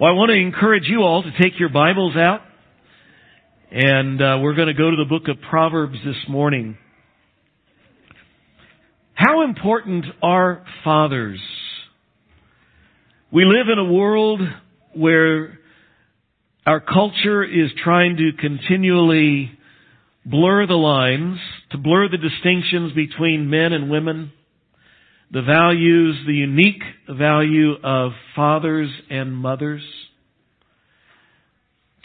Well, I want to encourage you all to take your Bibles out, and uh, we're going to go to the book of Proverbs this morning. How important are fathers? We live in a world where our culture is trying to continually blur the lines, to blur the distinctions between men and women, the values, the unique value of fathers and mothers,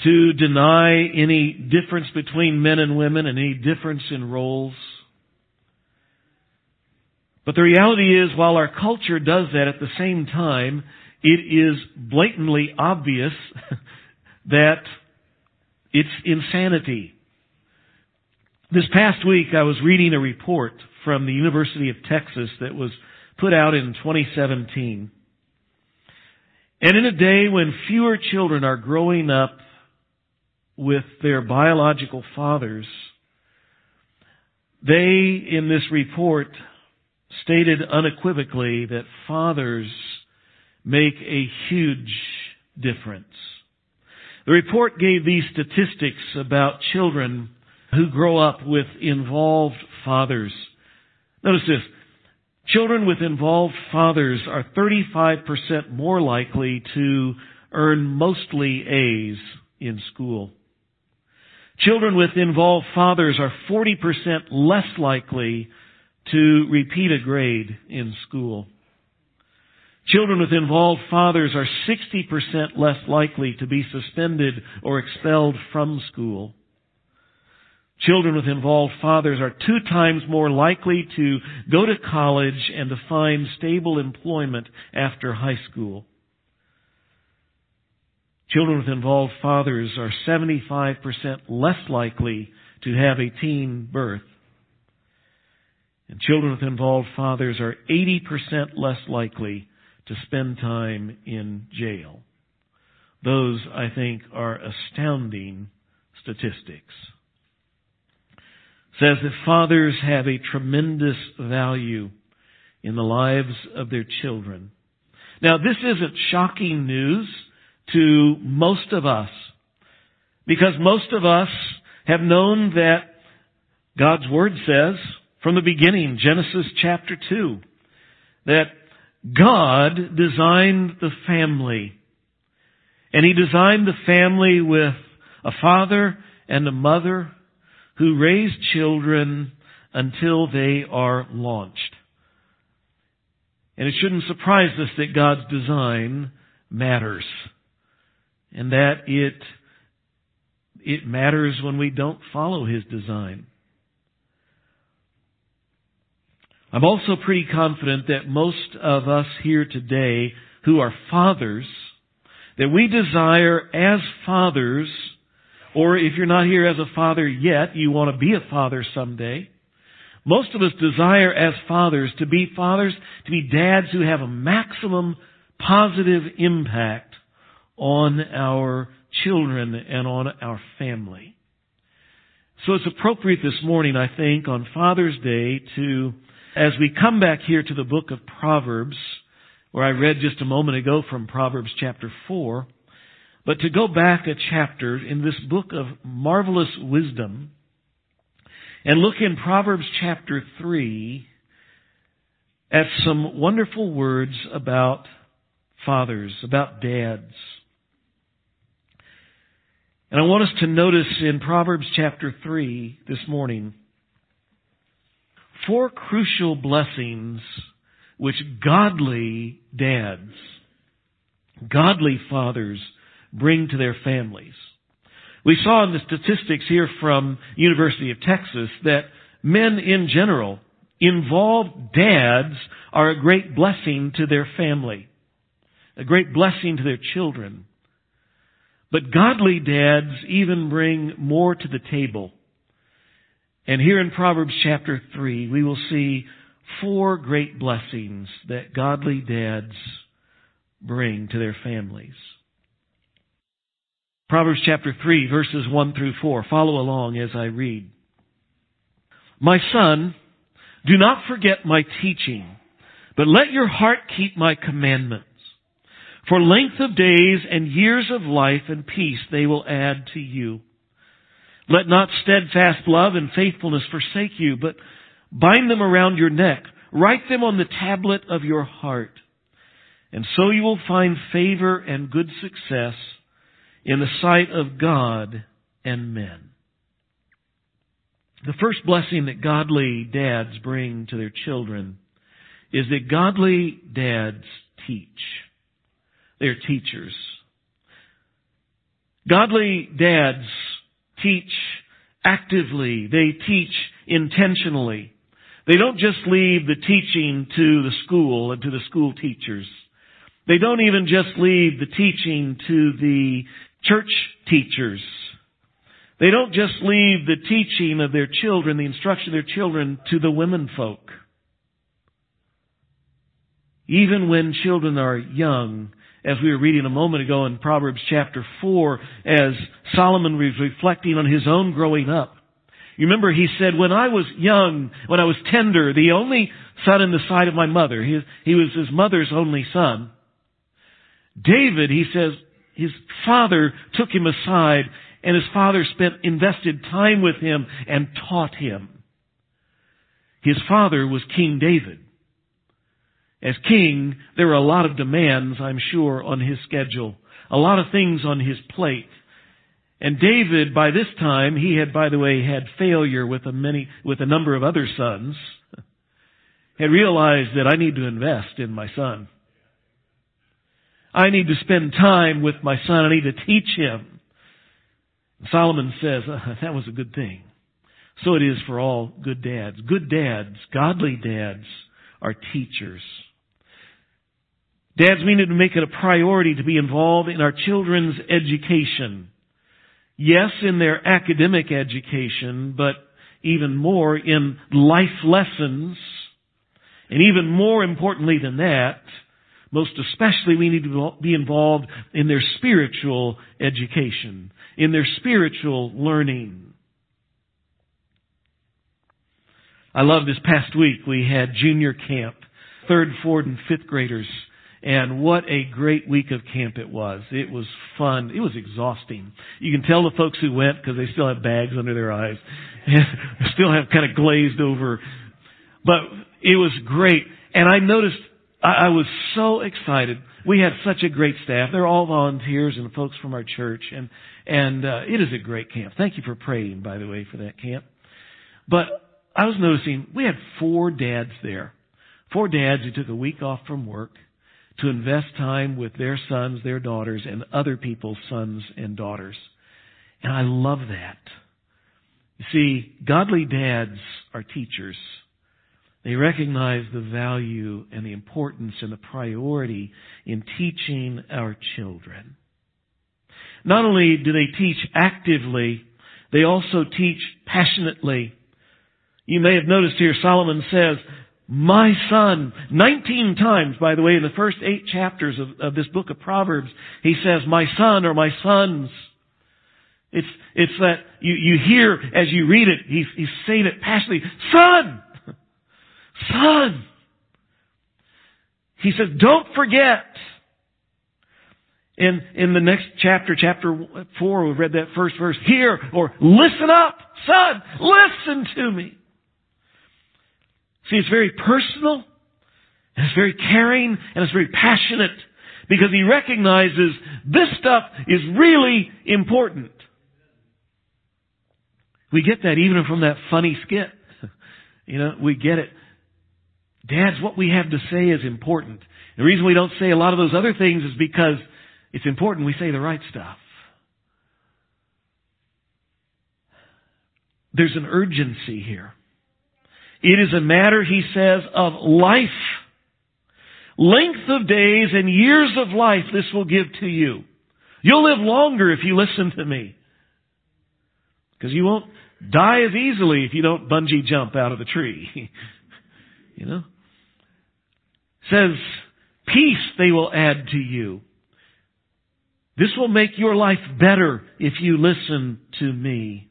to deny any difference between men and women and any difference in roles. But the reality is, while our culture does that at the same time, it is blatantly obvious that it's insanity. This past week I was reading a report from the University of Texas that was put out in 2017. And in a day when fewer children are growing up with their biological fathers, they, in this report, stated unequivocally that fathers make a huge difference. The report gave these statistics about children who grow up with involved fathers. Notice this. Children with involved fathers are 35% more likely to earn mostly A's in school. Children with involved fathers are 40% less likely to repeat a grade in school. Children with involved fathers are 60% less likely to be suspended or expelled from school. Children with involved fathers are two times more likely to go to college and to find stable employment after high school. Children with involved fathers are 75% less likely to have a teen birth. And children with involved fathers are 80% less likely to spend time in jail. Those, I think, are astounding statistics says that fathers have a tremendous value in the lives of their children. Now, this isn't shocking news to most of us because most of us have known that God's Word says from the beginning, Genesis chapter 2, that God designed the family. And He designed the family with a father and a mother who raise children until they are launched. And it shouldn't surprise us that God's design matters. And that it, it matters when we don't follow His design. I'm also pretty confident that most of us here today who are fathers, that we desire as fathers or if you're not here as a father yet, you want to be a father someday. Most of us desire as fathers to be fathers, to be dads who have a maximum positive impact on our children and on our family. So it's appropriate this morning, I think, on Father's Day to, as we come back here to the book of Proverbs, where I read just a moment ago from Proverbs chapter 4, but to go back a chapter in this book of marvelous wisdom and look in Proverbs chapter 3 at some wonderful words about fathers, about dads. And I want us to notice in Proverbs chapter 3 this morning four crucial blessings which godly dads, godly fathers bring to their families. We saw in the statistics here from University of Texas that men in general, involved dads, are a great blessing to their family, a great blessing to their children. But godly dads even bring more to the table. And here in Proverbs chapter 3, we will see four great blessings that godly dads bring to their families. Proverbs chapter 3 verses 1 through 4. Follow along as I read. My son, do not forget my teaching, but let your heart keep my commandments. For length of days and years of life and peace they will add to you. Let not steadfast love and faithfulness forsake you, but bind them around your neck. Write them on the tablet of your heart. And so you will find favor and good success in the sight of God and men. The first blessing that godly dads bring to their children is that godly dads teach. They're teachers. Godly dads teach actively. They teach intentionally. They don't just leave the teaching to the school and to the school teachers. They don't even just leave the teaching to the church teachers. They don't just leave the teaching of their children, the instruction of their children to the women folk. Even when children are young, as we were reading a moment ago in Proverbs chapter 4, as Solomon was reflecting on his own growing up. You remember he said, when I was young, when I was tender, the only son in the side of my mother, he, he was his mother's only son. David, he says, his father took him aside and his father spent, invested time with him and taught him. His father was King David. As king, there were a lot of demands, I'm sure, on his schedule. A lot of things on his plate. And David, by this time, he had, by the way, had failure with a many, with a number of other sons, had realized that I need to invest in my son. I need to spend time with my son. I need to teach him. Solomon says, uh, that was a good thing. So it is for all good dads. Good dads, godly dads, are teachers. Dads, we need to make it a priority to be involved in our children's education. Yes, in their academic education, but even more in life lessons. And even more importantly than that, most especially we need to be involved in their spiritual education, in their spiritual learning. I love this past week we had junior camp, third, fourth, and fifth graders and what a great week of camp it was. It was fun. It was exhausting. You can tell the folks who went because they still have bags under their eyes. still have kind of glazed over. But it was great. And I noticed, I, I was so excited. We had such a great staff. They're all volunteers and folks from our church. And, and, uh, it is a great camp. Thank you for praying, by the way, for that camp. But I was noticing we had four dads there. Four dads who took a week off from work to invest time with their sons, their daughters, and other people's sons and daughters. And I love that. You see, godly dads are teachers. They recognize the value and the importance and the priority in teaching our children. Not only do they teach actively, they also teach passionately. You may have noticed here Solomon says, my son. 19 times, by the way, in the first eight chapters of, of this book of Proverbs, he says, my son or my sons. It's, it's that you, you hear as you read it, he's, he's saying it passionately, son! Son! He says, don't forget. In, in the next chapter, chapter four, we read that first verse, hear or listen up, son, listen to me. See, it's very personal, and it's very caring, and it's very passionate, because he recognizes this stuff is really important. We get that even from that funny skit. You know, we get it. Dads, what we have to say is important. The reason we don't say a lot of those other things is because it's important we say the right stuff. There's an urgency here. It is a matter, he says, of life. Length of days and years of life this will give to you. You'll live longer if you listen to me. Because you won't die as easily if you don't bungee jump out of the tree. you know? Says, peace they will add to you. This will make your life better if you listen to me.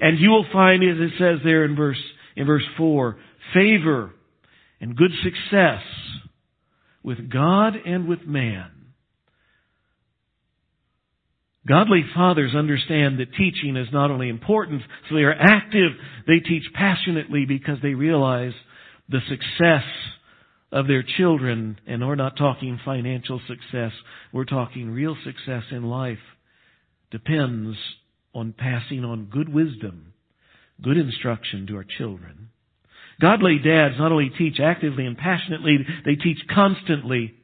And you will find, as it says there in verse in verse 4, favor and good success with God and with man. Godly fathers understand that teaching is not only important, so they are active, they teach passionately because they realize the success of their children, and we're not talking financial success, we're talking real success in life, depends on passing on good wisdom, good instruction to our children. Godly dads not only teach actively and passionately, they teach constantly.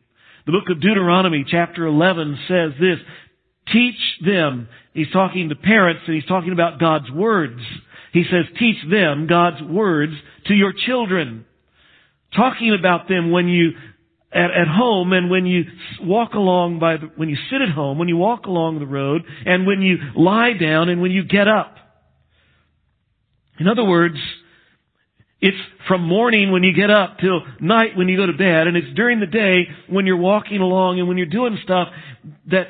The book of Deuteronomy chapter 11 says this, teach them. He's talking to parents and he's talking about God's words. He says, teach them God's words to your children. Talking about them when you, at, at home and when you walk along by the, when you sit at home, when you walk along the road, and when you lie down and when you get up. In other words, it's from morning when you get up till night when you go to bed, and it's during the day when you're walking along and when you're doing stuff that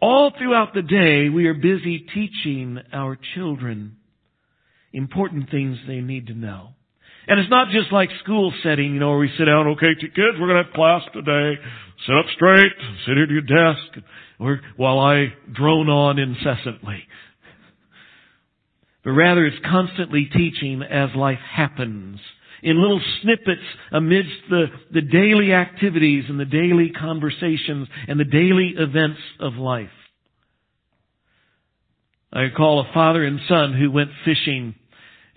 all throughout the day we are busy teaching our children important things they need to know. And it's not just like school setting, you know, where we sit down, okay, kids, we're going to have class today. Sit up straight, sit at your desk, or while I drone on incessantly. But rather it's constantly teaching as life happens. In little snippets amidst the, the daily activities and the daily conversations and the daily events of life. I recall a father and son who went fishing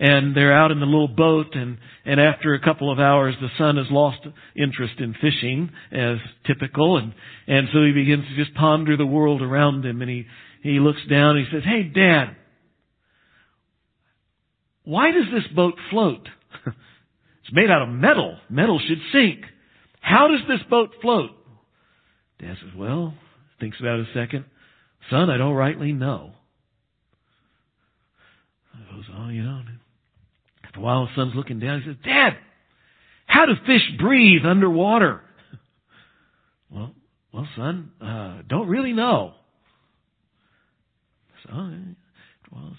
and they're out in the little boat and, and after a couple of hours the son has lost interest in fishing as typical and, and so he begins to just ponder the world around him and he, he looks down and he says, Hey dad, why does this boat float? it's made out of metal. Metal should sink. How does this boat float? Dad says, well, thinks about it a second. Son, I don't rightly know. Goes, oh, you know. The son's looking down. He says, Dad, how do fish breathe underwater? well, well, son, uh, don't really know. So, well,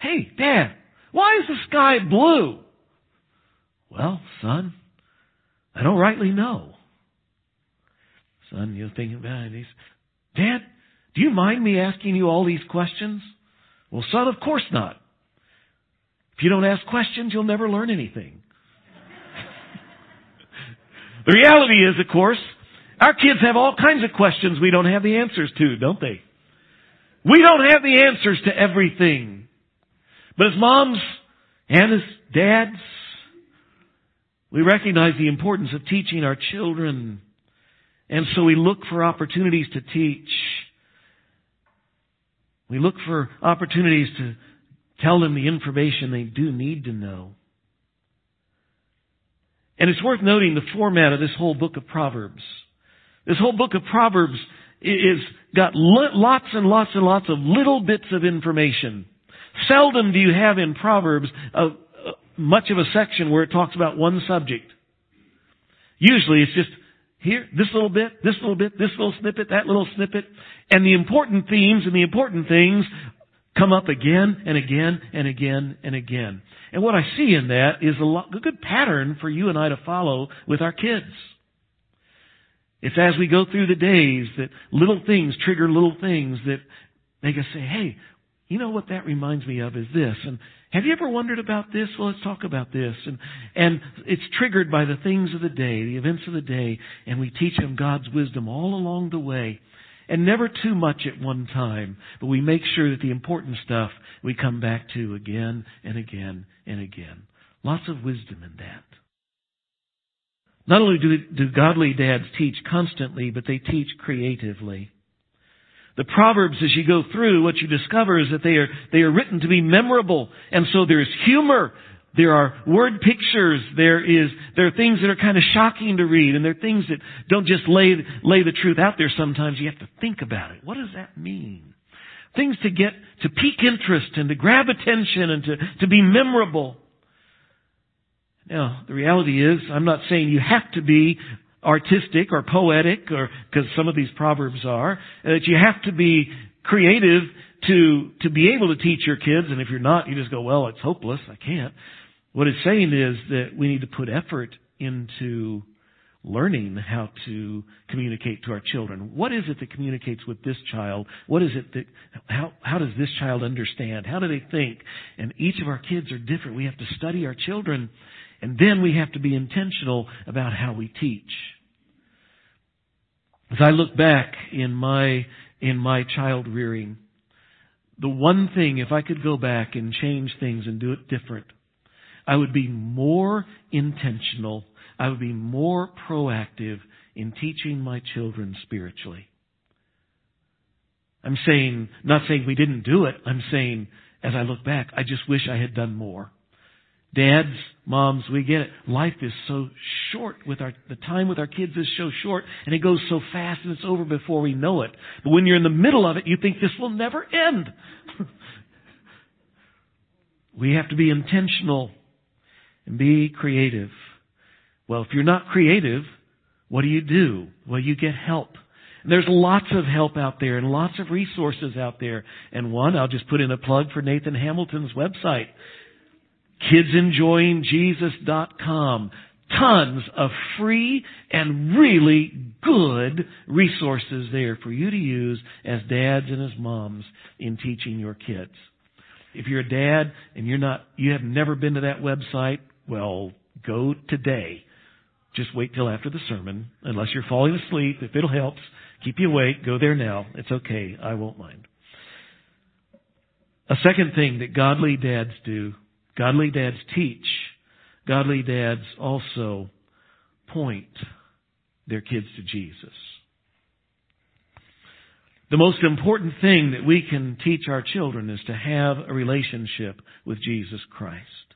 hey, Dad, why is the sky blue? Well, son, I don't rightly know. Son, you're thinking about it. He's, Dad, do you mind me asking you all these questions? Well, son, of course not. If you don't ask questions, you'll never learn anything. the reality is, of course, our kids have all kinds of questions we don't have the answers to, don't they? We don't have the answers to everything. But as moms and as dads, we recognize the importance of teaching our children. And so we look for opportunities to teach. We look for opportunities to tell them the information they do need to know. And it's worth noting the format of this whole book of Proverbs. This whole book of Proverbs is got lots and lots and lots of little bits of information. Seldom do you have in Proverbs a, much of a section where it talks about one subject. Usually it's just here, this little bit, this little bit, this little snippet, that little snippet, and the important themes and the important things come up again and again and again and again. And what I see in that is a, lot, a good pattern for you and I to follow with our kids. It's as we go through the days that little things trigger little things that make us say, hey, you know what that reminds me of is this. And have you ever wondered about this? Well, let's talk about this. And, and it's triggered by the things of the day, the events of the day, and we teach them God's wisdom all along the way. And never too much at one time, but we make sure that the important stuff we come back to again and again and again. Lots of wisdom in that. Not only do, do godly dads teach constantly, but they teach creatively. The Proverbs, as you go through, what you discover is that they are, they are written to be memorable. And so there's humor. There are word pictures. There is, there are things that are kind of shocking to read. And there are things that don't just lay, lay the truth out there sometimes. You have to think about it. What does that mean? Things to get, to pique interest and to grab attention and to, to be memorable. Now, the reality is, I'm not saying you have to be artistic or poetic or because some of these proverbs are uh, that you have to be creative to to be able to teach your kids and if you're not you just go well it's hopeless i can't what it's saying is that we need to put effort into learning how to communicate to our children. What is it that communicates with this child? What is it that, how, how does this child understand? How do they think? And each of our kids are different. We have to study our children and then we have to be intentional about how we teach. As I look back in my, in my child rearing, the one thing, if I could go back and change things and do it different, I would be more intentional I would be more proactive in teaching my children spiritually. I'm saying, not saying we didn't do it. I'm saying, as I look back, I just wish I had done more. Dads, moms, we get it. Life is so short with our, the time with our kids is so short and it goes so fast and it's over before we know it. But when you're in the middle of it, you think this will never end. we have to be intentional and be creative. Well, if you're not creative, what do you do? Well, you get help. And there's lots of help out there and lots of resources out there. And one, I'll just put in a plug for Nathan Hamilton's website. KidsEnjoyingJesus.com. Tons of free and really good resources there for you to use as dads and as moms in teaching your kids. If you're a dad and you're not, you have never been to that website, well, go today just wait till after the sermon, unless you're falling asleep. If it helps, keep you awake, go there now. It's okay. I won't mind. A second thing that godly dads do, godly dads teach, godly dads also point their kids to Jesus. The most important thing that we can teach our children is to have a relationship with Jesus Christ.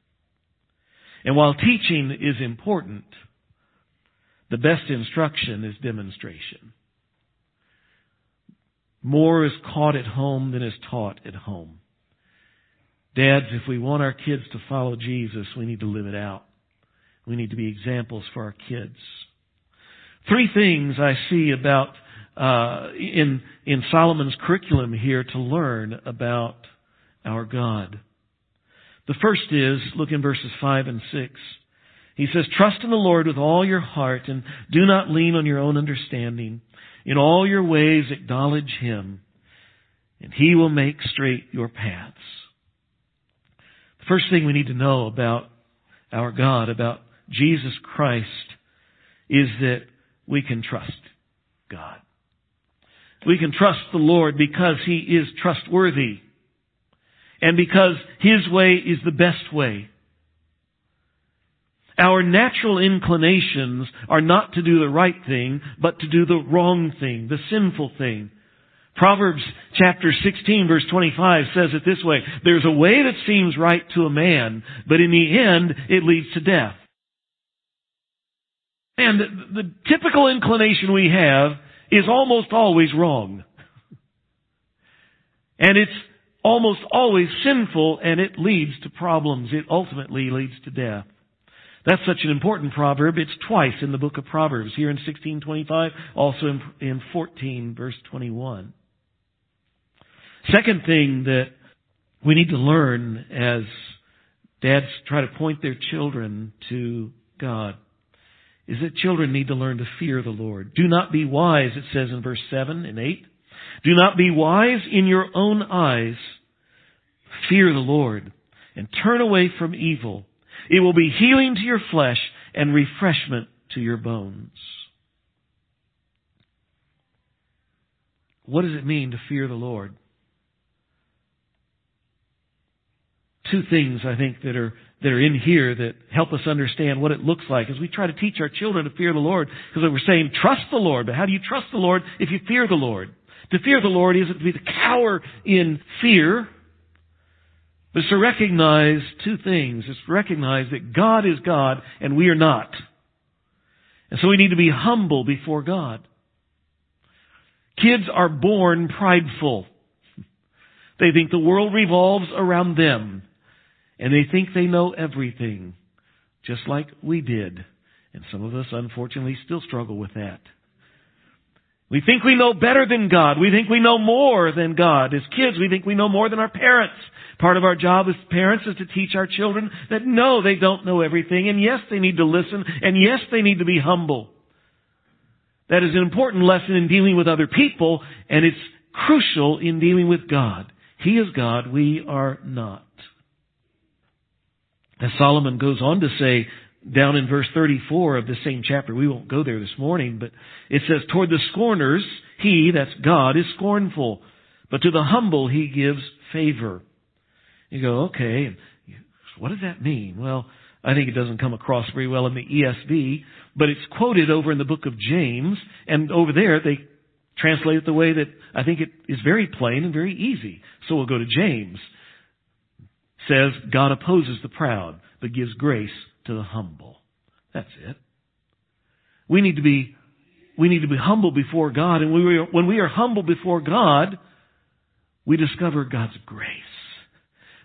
And while teaching is important, the best instruction is demonstration. More is caught at home than is taught at home. Dads, if we want our kids to follow Jesus, we need to live it out. We need to be examples for our kids. Three things I see about uh, in in Solomon's curriculum here to learn about our God. The first is look in verses five and six. He says, trust in the Lord with all your heart and do not lean on your own understanding. In all your ways acknowledge Him and He will make straight your paths. The first thing we need to know about our God, about Jesus Christ, is that we can trust God. We can trust the Lord because He is trustworthy and because His way is the best way. Our natural inclinations are not to do the right thing, but to do the wrong thing, the sinful thing. Proverbs chapter 16 verse 25 says it this way, there's a way that seems right to a man, but in the end it leads to death. And the, typical inclination we have is almost always wrong. And it's almost always sinful and it leads to problems. It ultimately leads to death. That's such an important proverb. It's twice in the book of Proverbs, here in 1625, also in, in 14 verse 21. Second thing that we need to learn as dads try to point their children to God is that children need to learn to fear the Lord. Do not be wise, it says in verse 7 and 8. Do not be wise in your own eyes. Fear the Lord and turn away from evil. It will be healing to your flesh and refreshment to your bones. What does it mean to fear the Lord? Two things I think that are that are in here that help us understand what it looks like as we try to teach our children to fear the Lord. Because we're saying trust the Lord, but how do you trust the Lord if you fear the Lord? To fear the Lord isn't to be the cower in fear, but it's to recognize two things. It's to recognize that God is God and we are not. And so we need to be humble before God. Kids are born prideful. They think the world revolves around them. And they think they know everything. Just like we did. And some of us unfortunately still struggle with that. We think we know better than God. We think we know more than God. As kids, we think we know more than our parents. Part of our job as parents is to teach our children that no, they don't know everything, and yes, they need to listen, and yes, they need to be humble. That is an important lesson in dealing with other people, and it's crucial in dealing with God. He is God, we are not. As Solomon goes on to say, down in verse 34 of the same chapter, we won't go there this morning, but it says, Toward the scorners, he, that's God, is scornful, but to the humble he gives favor. You go, okay, what does that mean? Well, I think it doesn't come across very well in the ESV, but it's quoted over in the book of James, and over there they translate it the way that I think it is very plain and very easy. So we'll go to James. It says, God opposes the proud, but gives grace to the humble. That's it. We need to be, we need to be humble before God, and we are, when we are humble before God, we discover God's grace.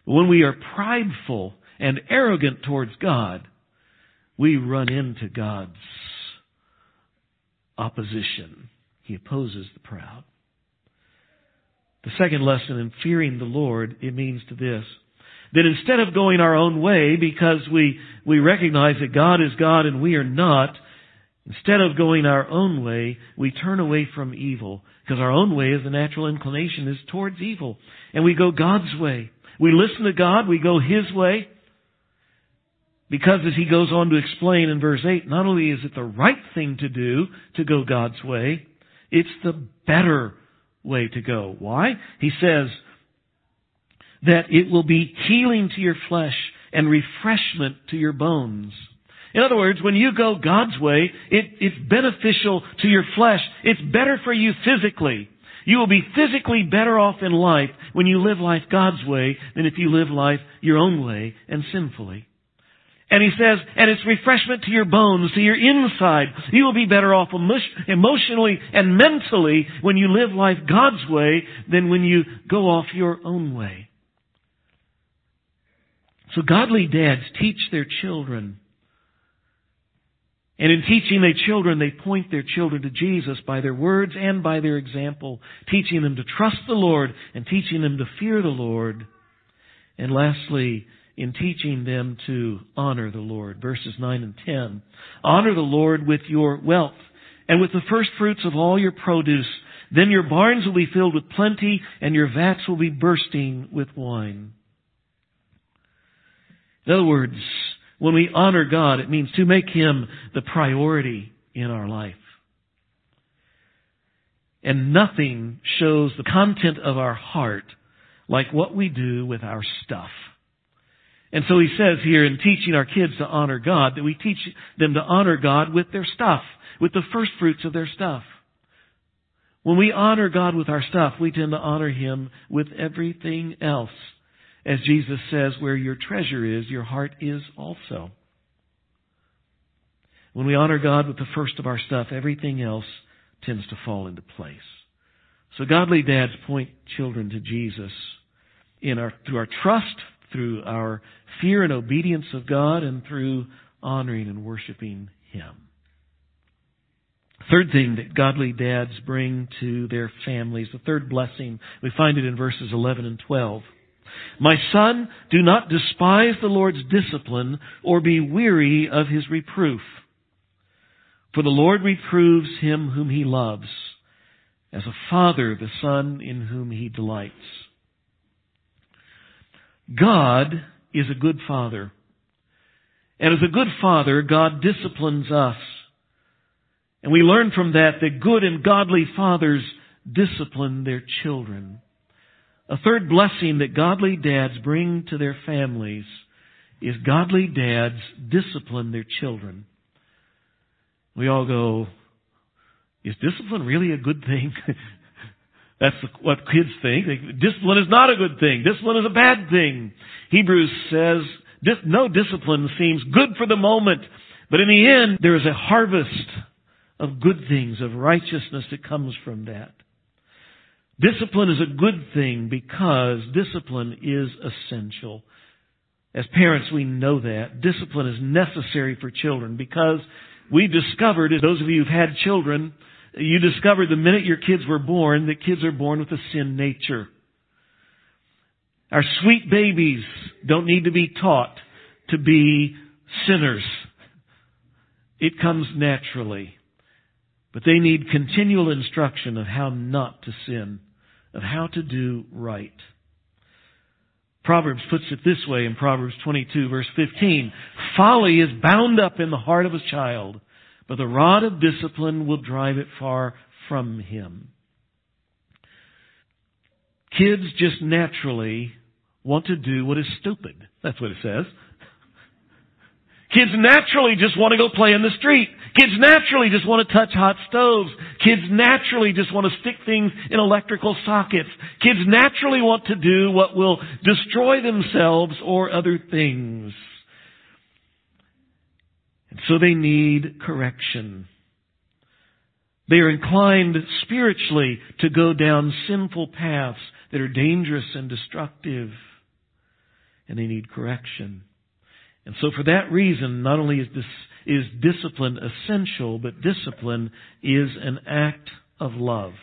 But when we are prideful and arrogant towards God, we run into God's opposition. He opposes the proud. The second lesson in fearing the Lord, it means to this, that instead of going our own way because we, we recognize that God is God and we are not, instead of going our own way, we turn away from evil because our own way is the natural inclination is towards evil and we go God's way. We listen to God, we go His way, because as he goes on to explain in verse 8, not only is it the right thing to do to go God's way, it's the better way to go. Why? He says that it will be healing to your flesh and refreshment to your bones. In other words, when you go God's way, it, it's beneficial to your flesh. It's better for you physically. You will be physically better off in life when you live life God's way than if you live life your own way and sinfully. And he says, and it's refreshment to your bones, to your inside. You will be better off emotionally and mentally when you live life God's way than when you go off your own way. So godly dads teach their children. And in teaching their children, they point their children to Jesus by their words and by their example, teaching them to trust the Lord and teaching them to fear the Lord. And lastly, in teaching them to honor the Lord. Verses 9 and 10. Honor the Lord with your wealth and with the first fruits of all your produce. Then your barns will be filled with plenty and your vats will be bursting with wine. In other words, when we honor God, it means to make Him the priority in our life. And nothing shows the content of our heart like what we do with our stuff. And so he says here in teaching our kids to honor God that we teach them to honor God with their stuff, with the first fruits of their stuff. When we honor God with our stuff, we tend to honor Him with everything else. As Jesus says, where your treasure is, your heart is also. When we honor God with the first of our stuff, everything else tends to fall into place. So godly dads point children to Jesus in our, through our trust through our fear and obedience of God and through honoring and worshiping Him. Third thing that godly dads bring to their families, the third blessing, we find it in verses 11 and 12. My son, do not despise the Lord's discipline or be weary of his reproof. For the Lord reproves him whom he loves, as a father the son in whom he delights. God is a good father. And as a good father, God disciplines us. And we learn from that that good and godly fathers discipline their children. A third blessing that godly dads bring to their families is godly dads discipline their children. We all go, is discipline really a good thing? That's what kids think. Discipline is not a good thing. Discipline is a bad thing. Hebrews says, no discipline seems good for the moment, but in the end, there is a harvest of good things, of righteousness that comes from that. Discipline is a good thing because discipline is essential. As parents, we know that. Discipline is necessary for children because we discovered, those of you who've had children, you discovered the minute your kids were born that kids are born with a sin nature. Our sweet babies don't need to be taught to be sinners. It comes naturally. But they need continual instruction of how not to sin, of how to do right. Proverbs puts it this way in Proverbs 22 verse 15. Folly is bound up in the heart of a child, but the rod of discipline will drive it far from him. Kids just naturally want to do what is stupid. That's what it says. Kids naturally just want to go play in the street. Kids naturally just want to touch hot stoves. Kids naturally just want to stick things in electrical sockets. Kids naturally want to do what will destroy themselves or other things. And so they need correction. They are inclined spiritually to go down sinful paths that are dangerous and destructive. And they need correction. And so for that reason, not only is, is discipline essential, but discipline is an act of love.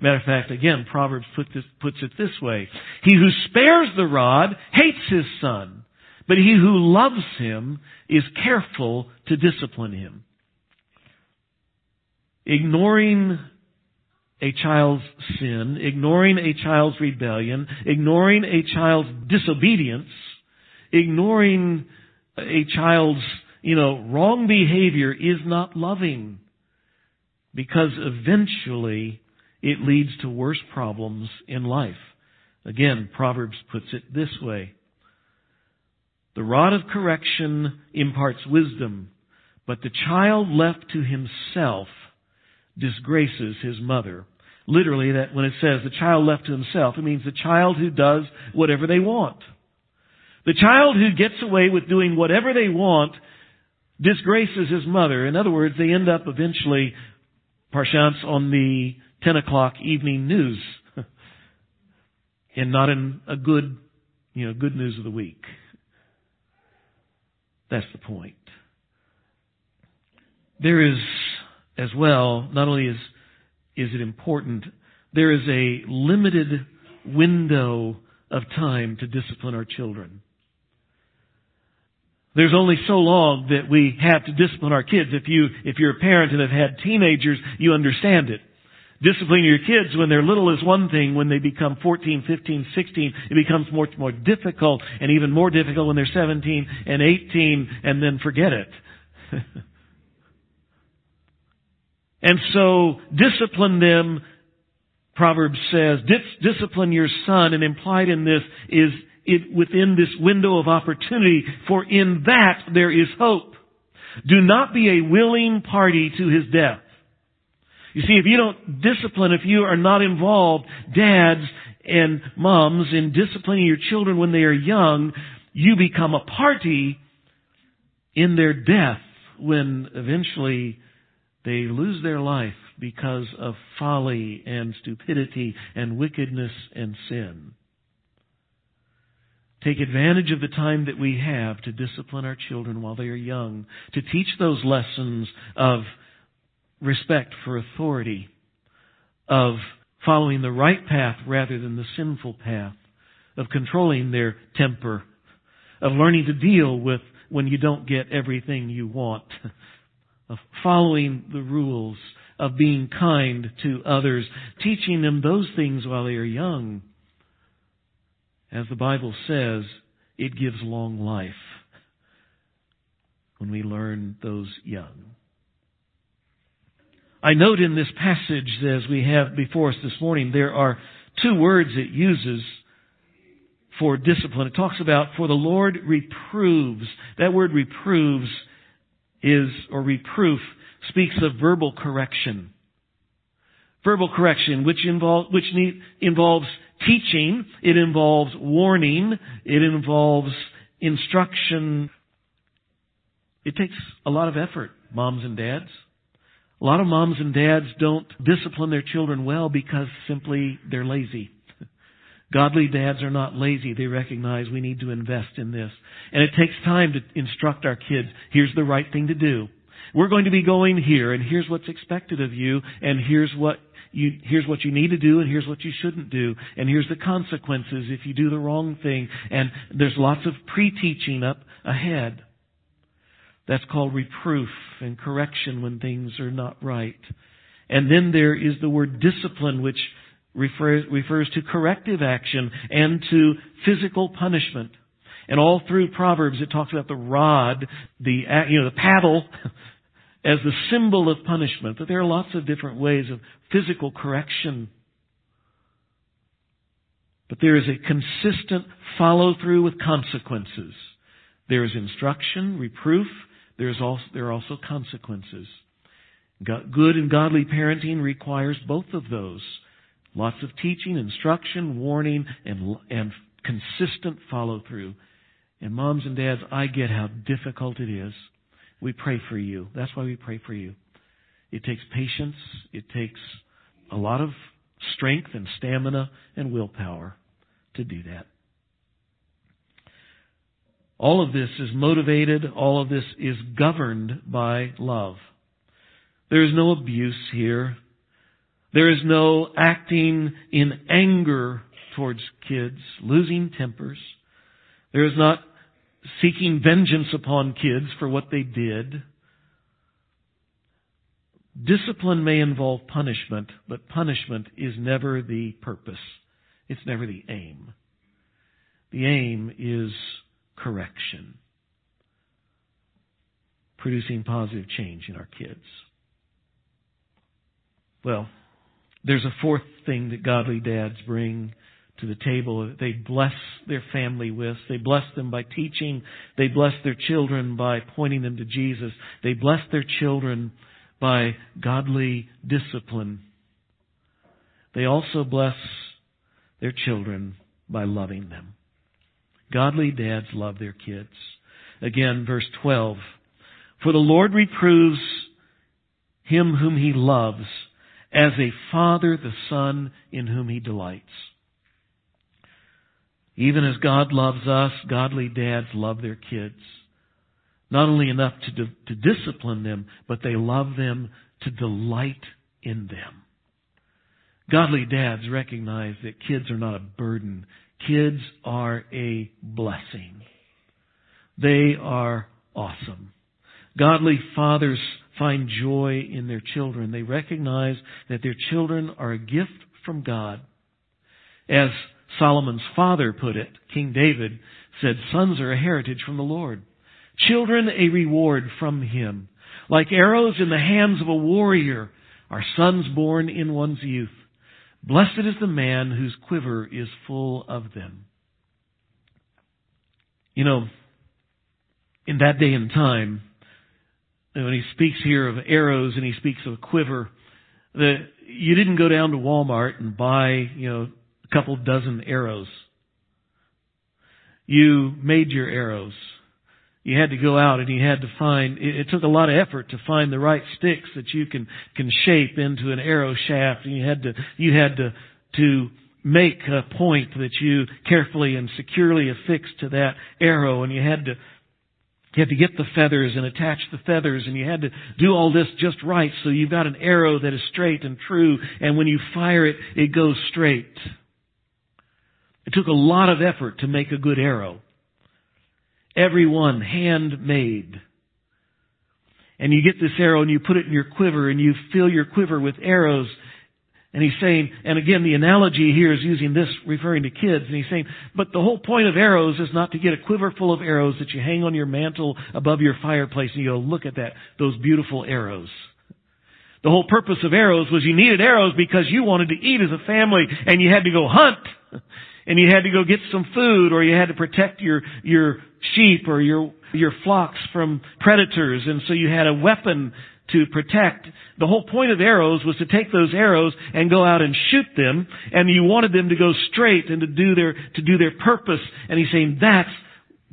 Matter of fact, again, Proverbs put this, puts it this way. He who spares the rod hates his son, but he who loves him is careful to discipline him. Ignoring a child's sin, ignoring a child's rebellion, ignoring a child's disobedience ignoring a child's, you know, wrong behavior is not loving. Because eventually it leads to worse problems in life. Again, Proverbs puts it this way. The rod of correction imparts wisdom, but the child left to himself disgraces his mother. Literally, that when it says the child left to himself, it means the child who does whatever they want. The child who gets away with doing whatever they want disgraces his mother. In other words, they end up eventually, parchance, on the 10 o'clock evening news. and not in a good, you know, good news of the week. That's the point. There is, as well, not only is, is it important, there is a limited window of time to discipline our children. There's only so long that we have to discipline our kids. If you, if you're a parent and have had teenagers, you understand it. Disciplining your kids when they're little is one thing. When they become 14, 15, 16, it becomes much more difficult and even more difficult when they're 17 and 18 and then forget it. and so discipline them Proverbs says, discipline your son, and implied in this is it within this window of opportunity, for in that there is hope. Do not be a willing party to his death. You see, if you don't discipline, if you are not involved, dads and moms, in disciplining your children when they are young, you become a party in their death when eventually they lose their life because of folly and stupidity and wickedness and sin. Take advantage of the time that we have to discipline our children while they are young, to teach those lessons of respect for authority, of following the right path rather than the sinful path, of controlling their temper, of learning to deal with when you don't get everything you want, of following the rules, of being kind to others, teaching them those things while they are young as the Bible says, it gives long life when we learn those young. I note in this passage, as we have before us this morning, there are two words it uses for discipline. It talks about, for the Lord reproves. That word reproves is, or reproof, speaks of verbal correction. Verbal correction, which, involve, which need, involves teaching, it involves warning, it involves instruction. It takes a lot of effort, moms and dads. A lot of moms and dads don't discipline their children well because simply they're lazy. Godly dads are not lazy. They recognize we need to invest in this. And it takes time to instruct our kids. Here's the right thing to do. We're going to be going here, and here's what's expected of you, and here's what you, here's what you need to do and here's what you shouldn't do and here's the consequences if you do the wrong thing and there's lots of pre-teaching up ahead. That's called reproof and correction when things are not right. And then there is the word discipline, which refers, refers to corrective action and to physical punishment. And all through Proverbs it talks about the rod, the, you know, the paddle as the symbol of punishment. But there are lots of different ways of physical correction. But there is a consistent follow through with consequences. There is instruction, reproof, there, is also, there are also consequences. Good and godly parenting requires both of those. Lots of teaching, instruction, warning, and, and consistent follow through. And moms and dads, I get how difficult it is. We pray for you. That's why we pray for you. It takes patience. It takes a lot of strength and stamina and willpower to do that. All of this is motivated, all of this is governed by love. There is no abuse here. There is no acting in anger towards kids, losing tempers. There is not seeking vengeance upon kids for what they did. Discipline may involve punishment, but punishment is never the purpose. It's never the aim. The aim is correction, producing positive change in our kids. Well, there's a fourth thing that godly dads bring to the table that they bless their family with. They bless them by teaching. They bless their children by pointing them to Jesus. They bless their children by godly discipline. They also bless their children by loving them. Godly dads love their kids. Again, verse 12. For the Lord reproves him whom he loves as a father the son in whom he delights. Even as God loves us, godly dads love their kids. Not only enough to, to discipline them, but they love them to delight in them. Godly dads recognize that kids are not a burden. Kids are a blessing. They are awesome. Godly fathers find joy in their children. They recognize that their children are a gift from God. As Solomon's father put it, King David said, Sons are a heritage from the Lord. Children a reward from Him. Like arrows in the hands of a warrior are sons born in one's youth. Blessed is the man whose quiver is full of them. You know, in that day and time, when he speaks here of arrows and he speaks of a quiver, that you didn't go down to Walmart and buy, you know, a couple dozen arrows. You made your arrows. You had to go out and you had to find it, took a lot of effort to find the right sticks that you can can shape into an arrow shaft. And you had to you had to to make a point that you carefully and securely affixed to that arrow. And you had to you had to get the feathers and attach the feathers. And you had to do all this just right. So you've got an arrow that is straight and true. And when you fire it it goes straight it took a lot of effort to make a good arrow Every one handmade. And you get this arrow and you put it in your quiver and you fill your quiver with arrows. And he's saying, and again, the analogy here is using this referring to kids. And he's saying, but the whole point of arrows is not to get a quiver full of arrows that you hang on your mantle above your fireplace and you go, look at that, those beautiful arrows. The whole purpose of arrows was you needed arrows because you wanted to eat as a family and you had to go hunt and you had to go get some food or you had to protect your, your sheep or your, your flocks from predators and so you had a weapon to protect. The whole point of arrows was to take those arrows and go out and shoot them and you wanted them to go straight and to do their, to do their purpose. And he's saying that's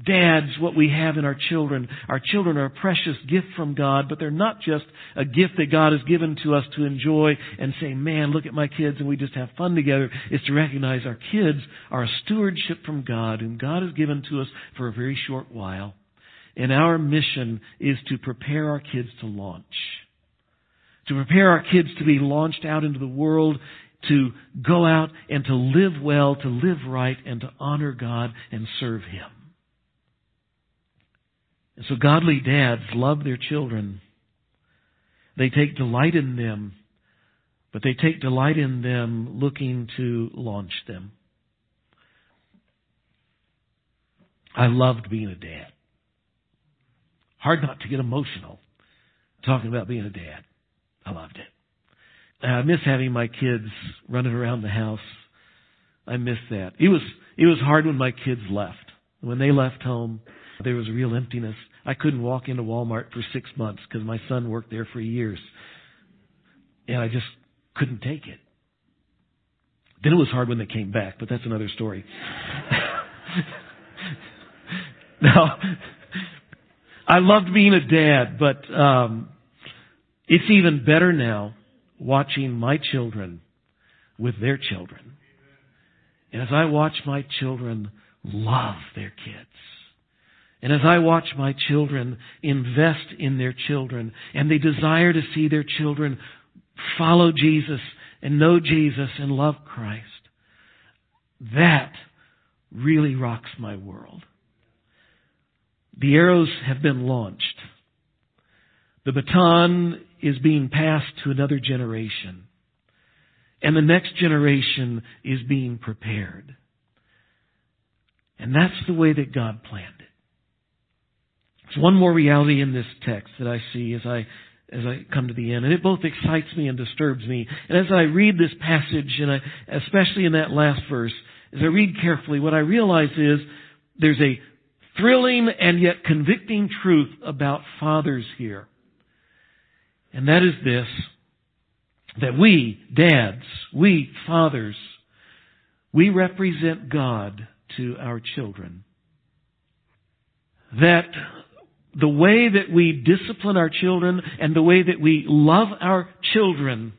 Dads, what we have in our children. Our children are a precious gift from God, but they're not just a gift that God has given to us to enjoy and say, man, look at my kids and we just have fun together. It's to recognize our kids are a stewardship from God and God has given to us for a very short while. And our mission is to prepare our kids to launch. To prepare our kids to be launched out into the world to go out and to live well, to live right, and to honor God and serve Him. And so godly dads love their children. They take delight in them, but they take delight in them looking to launch them. I loved being a dad. Hard not to get emotional talking about being a dad. I loved it. I miss having my kids running around the house. I miss that. It was it was hard when my kids left. When they left home, there was real emptiness. I couldn't walk into Walmart for six months because my son worked there for years. And I just couldn't take it. Then it was hard when they came back, but that's another story. now, I loved being a dad, but um, it's even better now watching my children with their children. And as I watch my children love their kids, and as I watch my children invest in their children, and they desire to see their children follow Jesus and know Jesus and love Christ, that really rocks my world. The arrows have been launched. The baton is being passed to another generation. And the next generation is being prepared. And that's the way that God planned one more reality in this text that I see as I as I come to the end, and it both excites me and disturbs me. And as I read this passage, and I, especially in that last verse, as I read carefully, what I realize is there's a thrilling and yet convicting truth about fathers here. And that is this, that we, dads, we, fathers, we represent God to our children. That the way that we discipline our children and the way that we love our children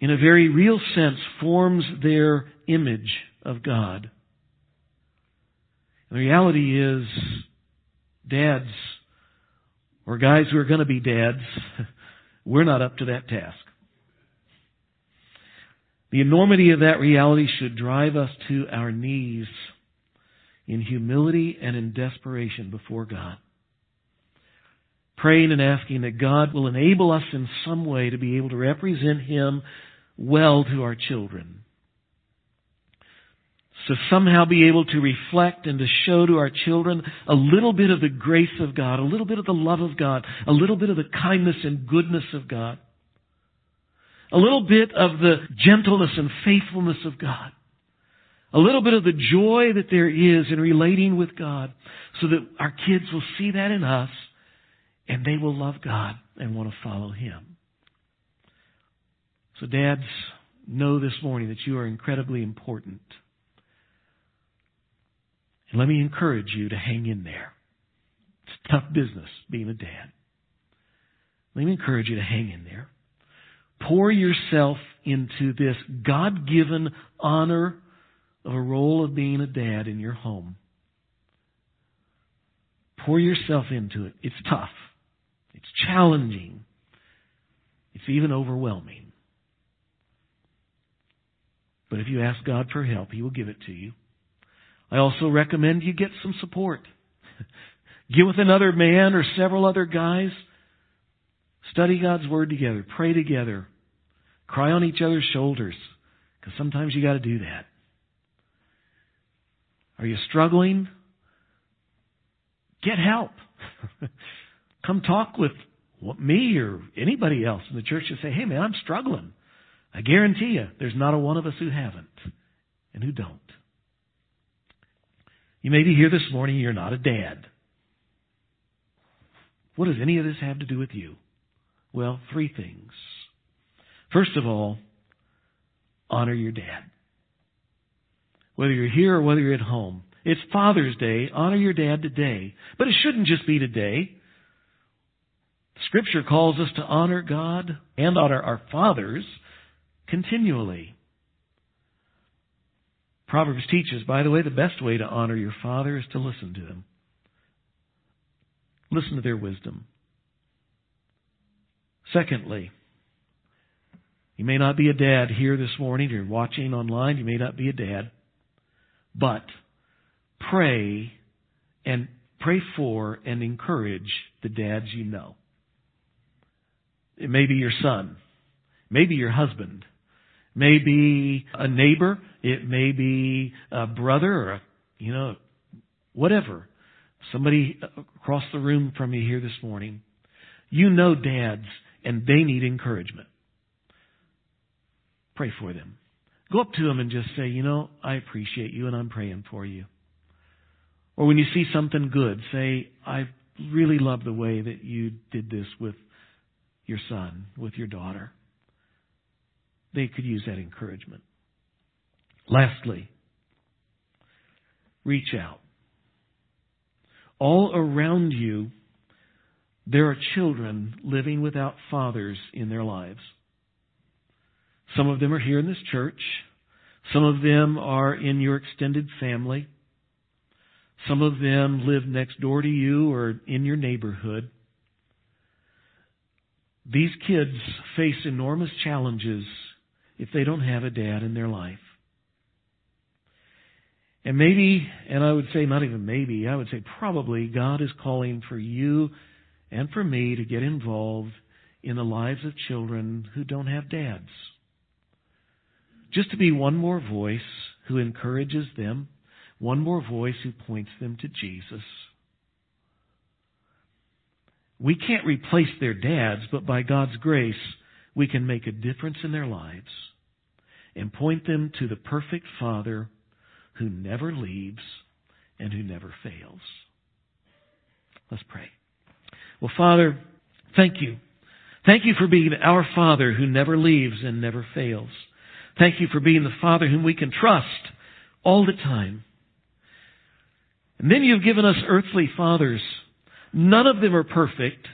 in a very real sense forms their image of God. The reality is, dads, or guys who are going to be dads, we're not up to that task. The enormity of that reality should drive us to our knees in humility and in desperation before God. Praying and asking that God will enable us in some way to be able to represent Him well to our children. To somehow be able to reflect and to show to our children a little bit of the grace of God, a little bit of the love of God, a little bit of the kindness and goodness of God, a little bit of the gentleness and faithfulness of God, a little bit of the joy that there is in relating with God, so that our kids will see that in us and they will love God and want to follow Him. So, dads, know this morning that you are incredibly important. And let me encourage you to hang in there. It's tough business being a dad. Let me encourage you to hang in there. Pour yourself into this God given honor of a role of being a dad in your home. Pour yourself into it. It's tough. It's challenging. It's even overwhelming. But if you ask God for help, He will give it to you. I also recommend you get some support. Get with another man or several other guys. Study God's Word together. Pray together. Cry on each other's shoulders. Because sometimes you got to do that. Are you struggling? Get help. Come talk with me or anybody else in the church and say, hey man, I'm struggling. I guarantee you, there's not a one of us who haven't and who don't. You may be here this morning, you're not a dad. What does any of this have to do with you? Well, three things. First of all, honor your dad. Whether you're here or whether you're at home. It's Father's Day. Honor your dad today. But it shouldn't just be today. Scripture calls us to honor God and honor our fathers continually. Proverbs teaches, by the way, the best way to honor your father is to listen to them. Listen to their wisdom. Secondly, you may not be a dad here this morning, you're watching online, you may not be a dad, but pray and pray for and encourage the dads you know. It may be your son, maybe your husband, maybe a neighbor, it may be a brother or a, you know, whatever. Somebody across the room from you here this morning. You know dads and they need encouragement. Pray for them. Go up to them and just say, you know, I appreciate you and I'm praying for you. Or when you see something good, say, I really love the way that you did this with your son, with your daughter. They could use that encouragement. Lastly, reach out. All around you, there are children living without fathers in their lives. Some of them are here in this church. Some of them are in your extended family. Some of them live next door to you or in your neighborhood. These kids face enormous challenges if they don't have a dad in their life. And maybe, and I would say not even maybe, I would say probably God is calling for you and for me to get involved in the lives of children who don't have dads. Just to be one more voice who encourages them, one more voice who points them to Jesus. We can't replace their dads, but by God's grace, we can make a difference in their lives and point them to the perfect Father who never leaves and who never fails. Let's pray. Well, Father, thank you. Thank you for being our Father who never leaves and never fails. Thank you for being the Father whom we can trust all the time. And then you've given us earthly fathers. None of them are perfect.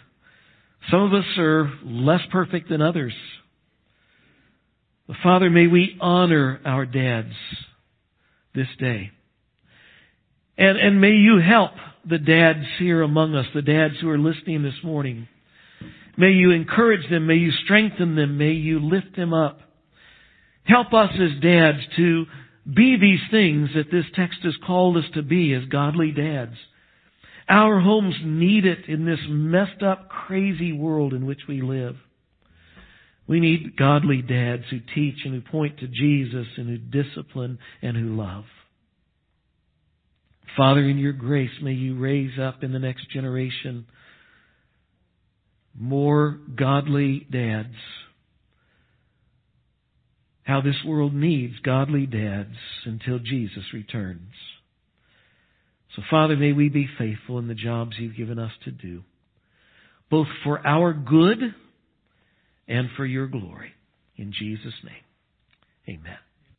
Some of us are less perfect than others. Father, may we honor our dads this day. And, and may you help the dads here among us, the dads who are listening this morning. May you encourage them. May you strengthen them. May you lift them up. Help us as dads to be these things that this text has called us to be as godly dads. Our homes need it in this messed up, crazy world in which we live. We need godly dads who teach and who point to Jesus and who discipline and who love. Father, in your grace, may you raise up in the next generation more godly dads. How this world needs godly dads until Jesus returns. So, Father, may we be faithful in the jobs you've given us to do, both for our good and for your glory. In Jesus' name, amen.